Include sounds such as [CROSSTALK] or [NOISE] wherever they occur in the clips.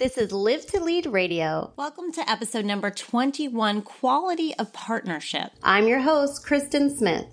This is Live to Lead Radio. Welcome to episode number 21 Quality of Partnership. I'm your host, Kristen Smith.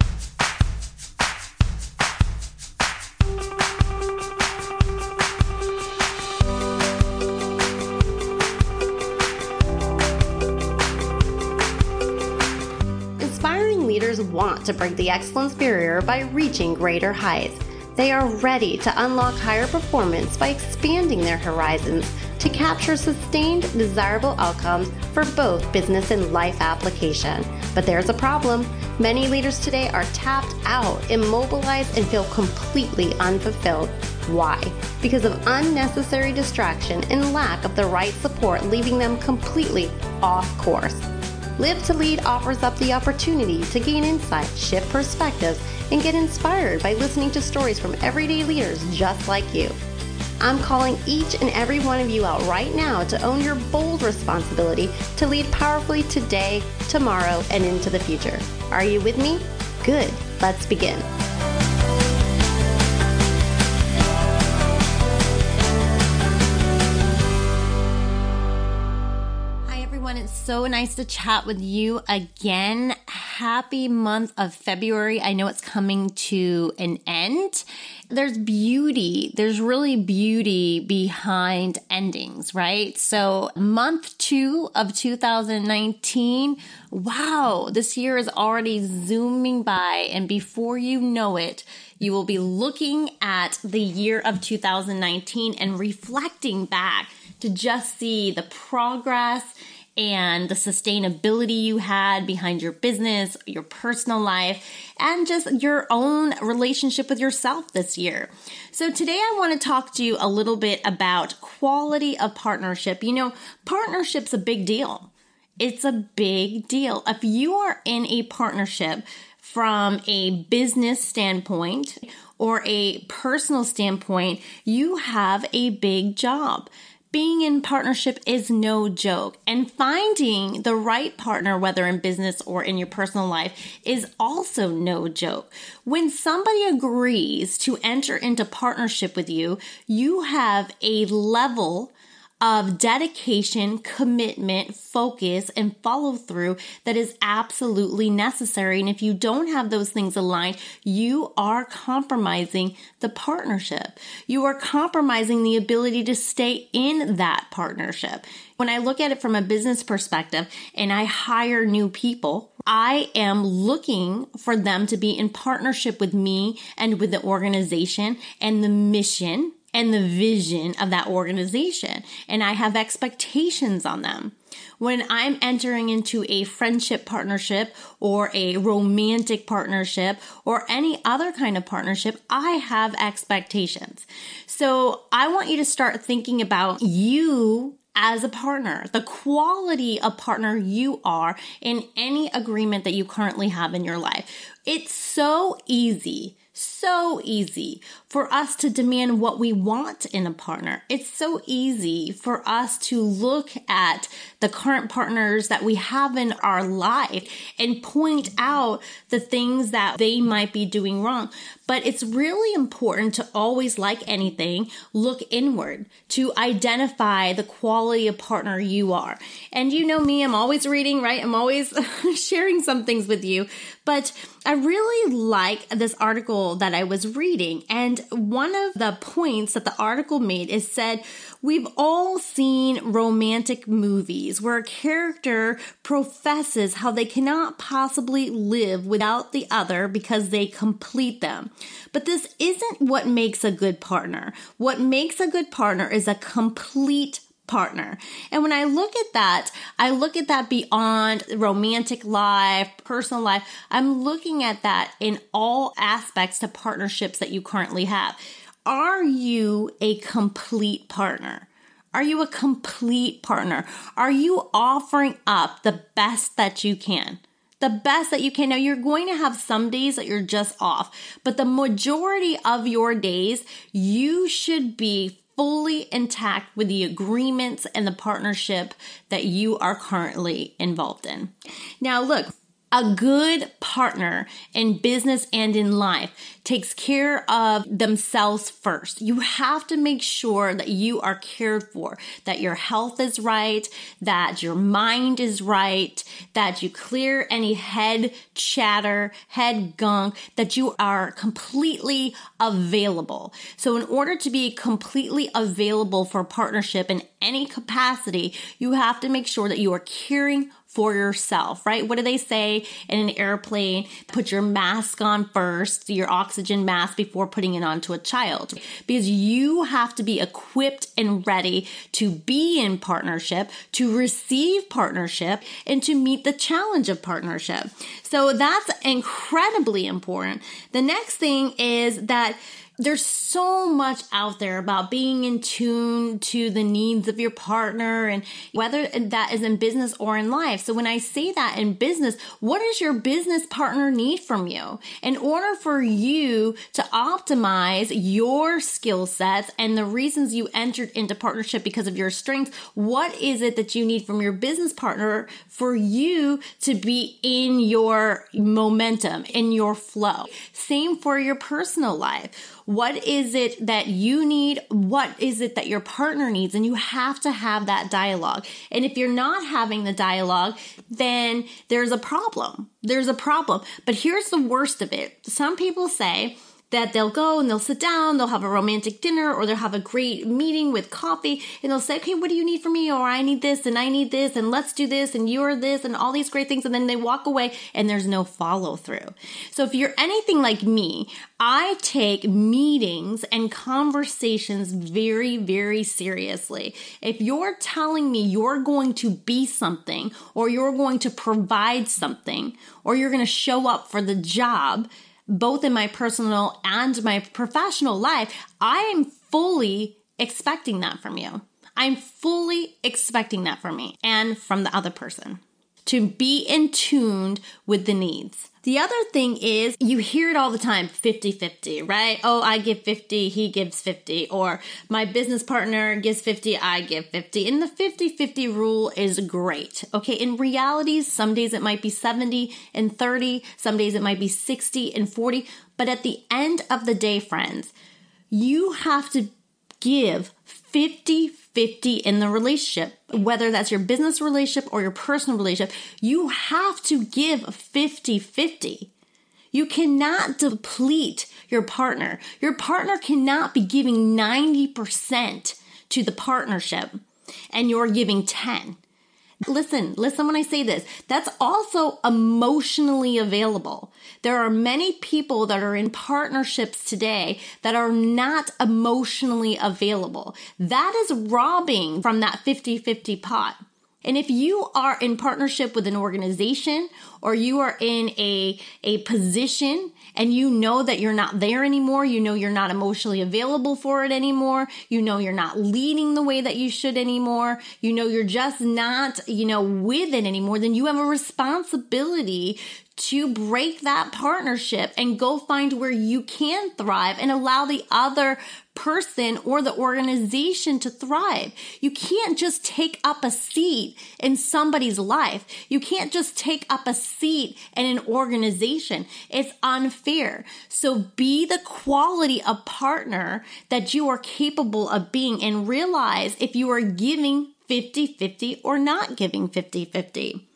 Inspiring leaders want to break the excellence barrier by reaching greater heights. They are ready to unlock higher performance by expanding their horizons to capture sustained, desirable outcomes for both business and life application. But there's a problem. Many leaders today are tapped out, immobilized, and feel completely unfulfilled. Why? Because of unnecessary distraction and lack of the right support, leaving them completely off course. Live to Lead offers up the opportunity to gain insight, shift perspectives, and get inspired by listening to stories from everyday leaders just like you. I'm calling each and every one of you out right now to own your bold responsibility to lead powerfully today, tomorrow, and into the future. Are you with me? Good. Let's begin. Hi, everyone. It's so nice to chat with you again. Happy month of February. I know it's coming to an end there's beauty. There's really beauty behind endings, right? So month two of 2019. Wow. This year is already zooming by. And before you know it, you will be looking at the year of 2019 and reflecting back to just see the progress and the sustainability you had behind your business, your personal life, and just your own relationship with yourself this year. So today I want to talk to you a little bit about quality of partnership. You know, partnership's a big deal. It's a big deal. If you are in a partnership from a business standpoint or a personal standpoint, you have a big job being in partnership is no joke. And finding the right partner, whether in business or in your personal life, is also no joke. When somebody agrees to enter into partnership with you, you have a level of dedication, commitment, focus, and follow through that is absolutely necessary. And if you don't have those things aligned, you are compromising the partnership. You are compromising the ability to stay in that partnership. When I look at it from a business perspective and I hire new people, I am looking for them to be in partnership with me and with the organization and the mission and the vision of that organization. And I have expectations on them. When I'm entering into a friendship partnership or a romantic partnership or any other kind of partnership, I have expectations. So I want you to start thinking about you as a partner, the quality of partner you are in any agreement that you currently have in your life. It's so easy so easy for us to demand what we want in a partner. It's so easy for us to look at the current partners that we have in our life and point out the things that they might be doing wrong. But it's really important to always, like anything, look inward to identify the quality of partner you are. And you know me, I'm always reading, right? I'm always [LAUGHS] sharing some things with you. But I really like this article that I was reading. And one of the points that the article made is said, We've all seen romantic movies where a character professes how they cannot possibly live without the other because they complete them. But this isn't what makes a good partner. What makes a good partner is a complete partner. And when I look at that, I look at that beyond romantic life, personal life. I'm looking at that in all aspects to partnerships that you currently have. Are you a complete partner? Are you a complete partner? Are you offering up the best that you can? The best that you can. Now, you're going to have some days that you're just off, but the majority of your days, you should be fully intact with the agreements and the partnership that you are currently involved in. Now, look, A good partner in business and in life takes care of themselves first. You have to make sure that you are cared for, that your health is right, that your mind is right, that you clear any head chatter, head gunk, that you are completely available. So in order to be completely available for partnership in any capacity, you have to make sure that you are caring for yourself, right? What do they say in an airplane? Put your mask on first, your oxygen mask before putting it onto a child. Because you have to be equipped and ready to be in partnership, to receive partnership, and to meet the challenge of partnership. So that's incredibly important. The next thing is that there's so much out there about being in tune to the needs of your partner and whether that is in business or in life. So when I say that in business, what does your business partner need from you? In order for you to optimize your skill sets and the reasons you entered into partnership because of your strengths, what is it that you need from your business partner for you to be in your momentum, in your flow? Same for your personal life what is it that you need? What is it that your partner needs? And you have to have that dialogue. And if you're not having the dialogue, then there's a problem. There's a problem. But here's the worst of it. Some people say, that they'll go and they'll sit down, they'll have a romantic dinner or they'll have a great meeting with coffee and they'll say, okay, what do you need from me? Or I need this and I need this and let's do this and you're this and all these great things. And then they walk away and there's no follow through. So if you're anything like me, I take meetings and conversations very, very seriously. If you're telling me you're going to be something or you're going to provide something or you're going to show up for the job, both in my personal and my professional life, I am fully expecting that from you. I'm fully expecting that from me and from the other person to be in tuned with the needs. The other thing is you hear it all the time 50 50, right? Oh, I give 50, he gives 50, or my business partner gives 50, I give 50. And the 50 50 rule is great. Okay, in reality, some days it might be 70 and 30, some days it might be 60 and 40. But at the end of the day, friends, you have to give 50 50 in the relationship, whether that's your business relationship or your personal relationship, you have to give 50 50. You cannot deplete your partner. Your partner cannot be giving 90% to the partnership and you're giving 10. Listen, listen when I say this. That's also emotionally available. There are many people that are in partnerships today that are not emotionally available. That is robbing from that 50 50 pot. And if you are in partnership with an organization or you are in a, a position and you know that you're not there anymore, you know you're not emotionally available for it anymore, you know you're not leading the way that you should anymore, you know you're just not, you know, with it anymore, then you have a responsibility to break that partnership and go find where you can thrive and allow the other person or the organization to thrive. You can't just take up a seat in somebody's life. You can't just take up a seat in an organization. It's unfair. So be the quality of partner that you are capable of being and realize if you are giving 50 50 or not giving 50 50.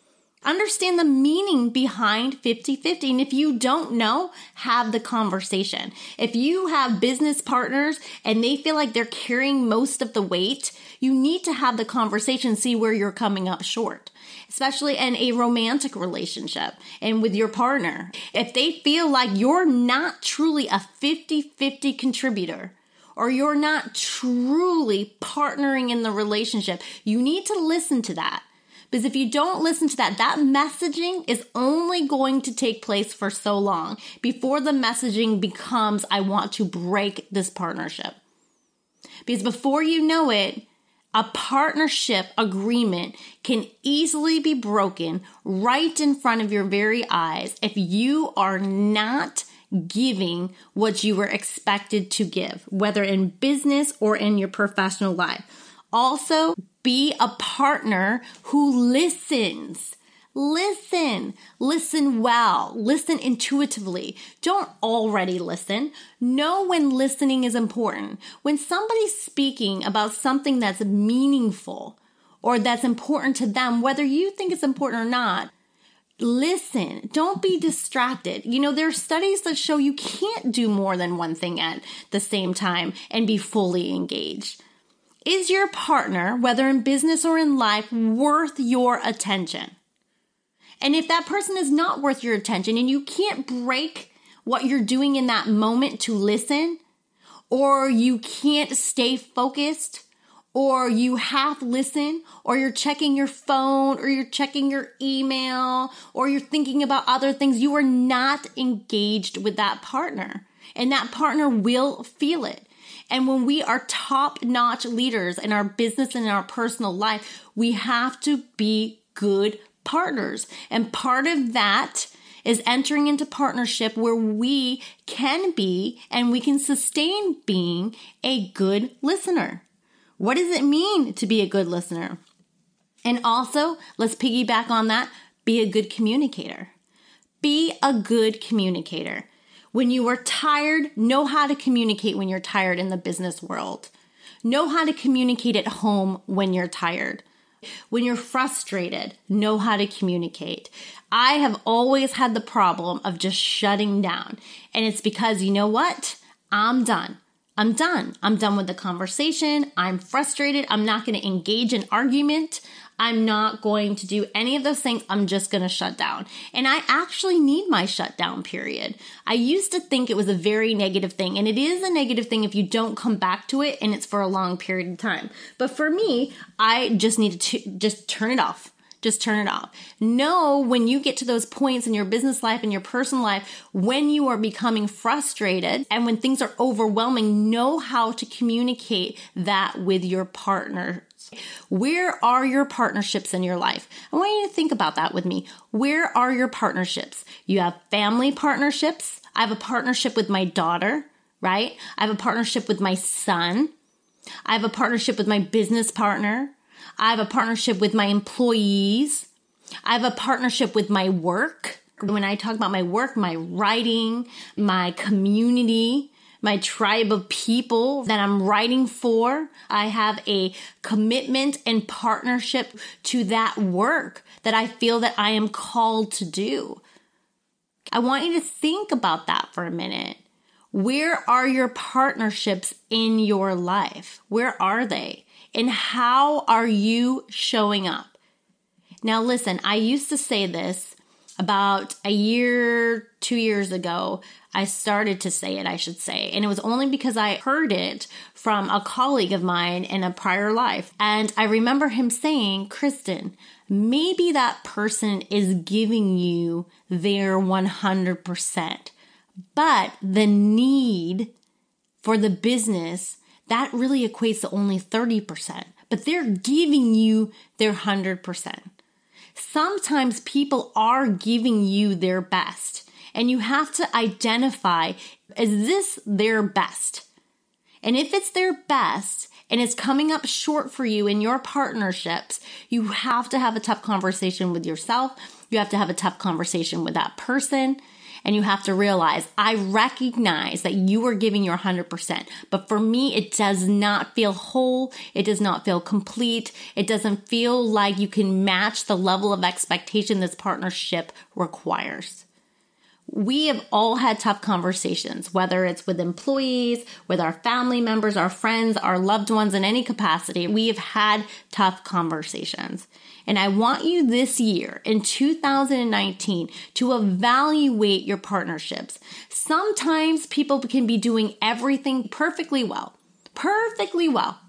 Understand the meaning behind 50 50. And if you don't know, have the conversation. If you have business partners and they feel like they're carrying most of the weight, you need to have the conversation, see where you're coming up short, especially in a romantic relationship and with your partner. If they feel like you're not truly a 50 50 contributor, or you're not truly partnering in the relationship, you need to listen to that because if you don't listen to that, that messaging is only going to take place for so long before the messaging becomes, I want to break this partnership. Because before you know it, a partnership agreement can easily be broken right in front of your very eyes if you are not giving what you were expected to give, whether in business or in your professional life. Also, be a partner who listens. Listen, listen well, listen intuitively. Don't already listen. Know when listening is important. When somebody's speaking about something that's meaningful or that's important to them, whether you think it's important or not, listen. Don't be distracted. You know, there are studies that show you can't do more than one thing at the same time and be fully engaged. Is your partner, whether in business or in life, worth your attention? And if that person is not worth your attention and you can't break what you're doing in that moment to listen, or you can't stay focused, or you half listen, or you're checking your phone, or you're checking your email, or you're thinking about other things, you are not engaged with that partner. And that partner will feel it. And when we are top notch leaders in our business and in our personal life, we have to be good partners. And part of that is entering into partnership where we can be and we can sustain being a good listener. What does it mean to be a good listener? And also, let's piggyback on that be a good communicator. Be a good communicator. When you are tired, know how to communicate when you're tired in the business world. Know how to communicate at home when you're tired. When you're frustrated, know how to communicate. I have always had the problem of just shutting down. And it's because you know what? I'm done. I'm done. I'm done with the conversation. I'm frustrated. I'm not going to engage in argument. I'm not going to do any of those things. I'm just going to shut down. And I actually need my shutdown period. I used to think it was a very negative thing, and it is a negative thing if you don't come back to it and it's for a long period of time. But for me, I just needed to just turn it off just turn it off. Know when you get to those points in your business life and your personal life, when you are becoming frustrated and when things are overwhelming, know how to communicate that with your partner where are your partnerships in your life? I want you to think about that with me. Where are your partnerships? You have family partnerships. I have a partnership with my daughter, right? I have a partnership with my son. I have a partnership with my business partner. I have a partnership with my employees. I have a partnership with my work. When I talk about my work, my writing, my community, my tribe of people that I'm writing for. I have a commitment and partnership to that work that I feel that I am called to do. I want you to think about that for a minute. Where are your partnerships in your life? Where are they? And how are you showing up? Now, listen, I used to say this about a year, two years ago I started to say it, I should say. And it was only because I heard it from a colleague of mine in a prior life. And I remember him saying, Kristen, maybe that person is giving you their 100%, but the need for the business, that really equates to only 30%, but they're giving you their 100%. Sometimes people are giving you their best and you have to identify is this their best? And if it's their best and it's coming up short for you in your partnerships, you have to have a tough conversation with yourself. You have to have a tough conversation with that person. And you have to realize, I recognize that you are giving your 100%. But for me, it does not feel whole. It does not feel complete. It doesn't feel like you can match the level of expectation this partnership requires we have all had tough conversations, whether it's with employees, with our family members, our friends, our loved ones in any capacity. We have had tough conversations. And I want you this year in 2019 to evaluate your partnerships. Sometimes people can be doing everything perfectly well, perfectly well.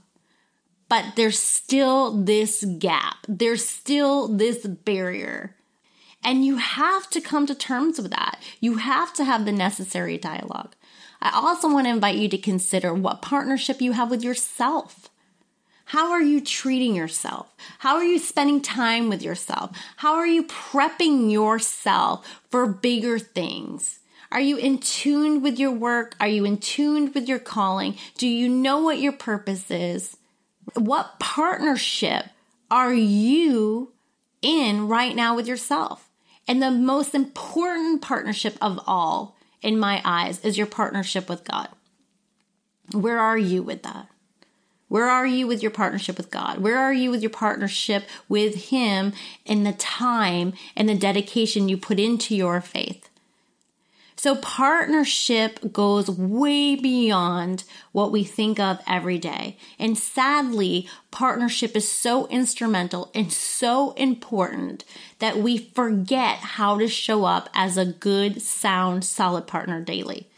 But there's still this gap. There's still this barrier. And you have to come to terms with that. You have to have the necessary dialogue. I also want to invite you to consider what partnership you have with yourself. How are you treating yourself? How are you spending time with yourself? How are you prepping yourself for bigger things? Are you in tune with your work? Are you in tune with your calling? Do you know what your purpose is? What partnership are you in right now with yourself. And the most important partnership of all, in my eyes, is your partnership with God. Where are you with that? Where are you with your partnership with God? Where are you with your partnership with Him and the time and the dedication you put into your faith? So partnership goes way beyond what we think of every day. And sadly, partnership is so instrumental and so important that we forget how to show up as a good, sound, solid partner daily.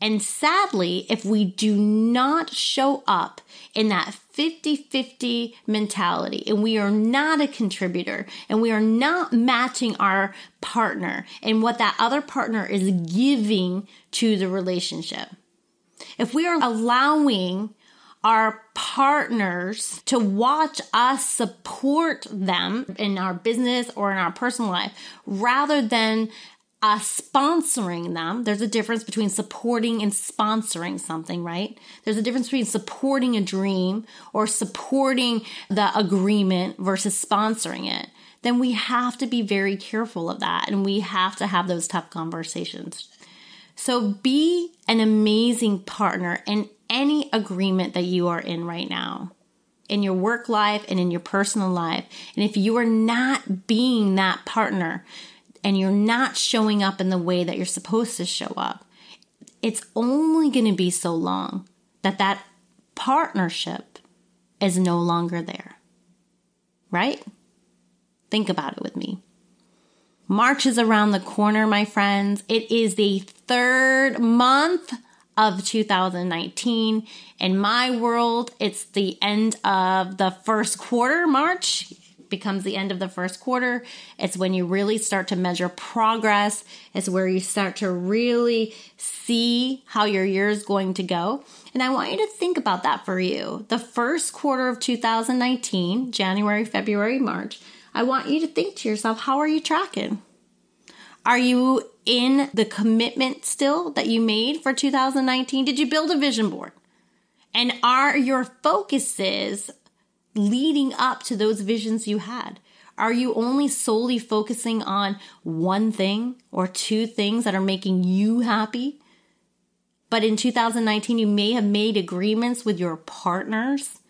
And sadly, if we do not show up in that 50 50 mentality and we are not a contributor and we are not matching our partner and what that other partner is giving to the relationship, if we are allowing our partners to watch us support them in our business or in our personal life rather than uh, sponsoring them. There's a difference between supporting and sponsoring something, right? There's a difference between supporting a dream or supporting the agreement versus sponsoring it. Then we have to be very careful of that and we have to have those tough conversations. So be an amazing partner in any agreement that you are in right now in your work life and in your personal life. And if you are not being that partner, and you're not showing up in the way that you're supposed to show up, it's only going to be so long that that partnership is no longer there. Right? Think about it with me. March is around the corner, my friends. It is the third month of 2019. In my world, it's the end of the first quarter, March becomes the end of the first quarter. It's when you really start to measure progress. It's where you start to really see how your year is going to go. And I want you to think about that for you. The first quarter of 2019, January, February, March, I want you to think to yourself, how are you tracking? Are you in the commitment still that you made for 2019? Did you build a vision board? And are your focuses leading up to those visions you had? Are you only solely focusing on one thing or two things that are making you happy? But in 2019, you may have made agreements with your partners,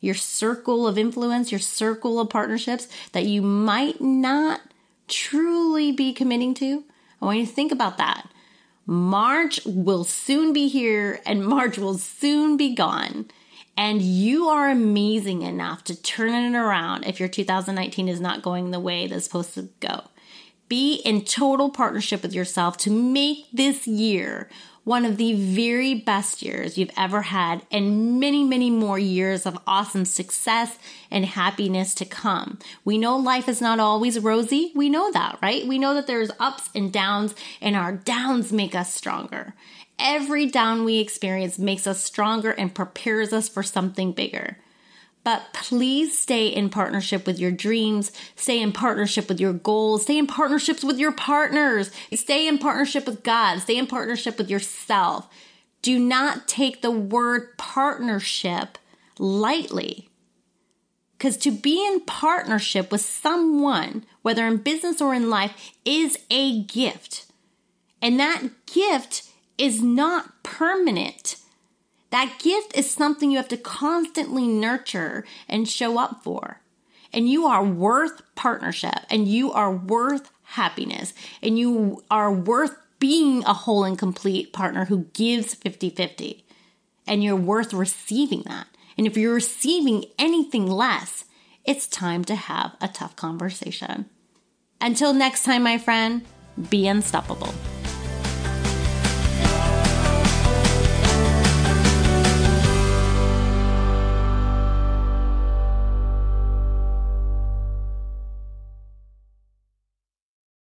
your circle of influence, your circle of partnerships that you might not truly be committing to. I want you to think about that. March will soon be here and March will soon be gone. And you are amazing enough to turn it around if your 2019 is not going the way that's supposed to go. Be in total partnership with yourself to make this year one of the very best years you've ever had and many, many more years of awesome success and happiness to come. We know life is not always rosy. We know that, right? We know that there's ups and downs and our downs make us stronger. Every down we experience makes us stronger and prepares us for something bigger. But please stay in partnership with your dreams, stay in partnership with your goals, stay in partnerships with your partners, stay in partnership with God, stay in partnership with yourself. Do not take the word partnership lightly. Because to be in partnership with someone, whether in business or in life, is a gift. And that gift is not permanent. That gift is something you have to constantly nurture and show up for. And you are worth partnership and you are worth happiness and you are worth being a whole and complete partner who gives 50 50. And you're worth receiving that. And if you're receiving anything less, it's time to have a tough conversation. Until next time, my friend, be unstoppable.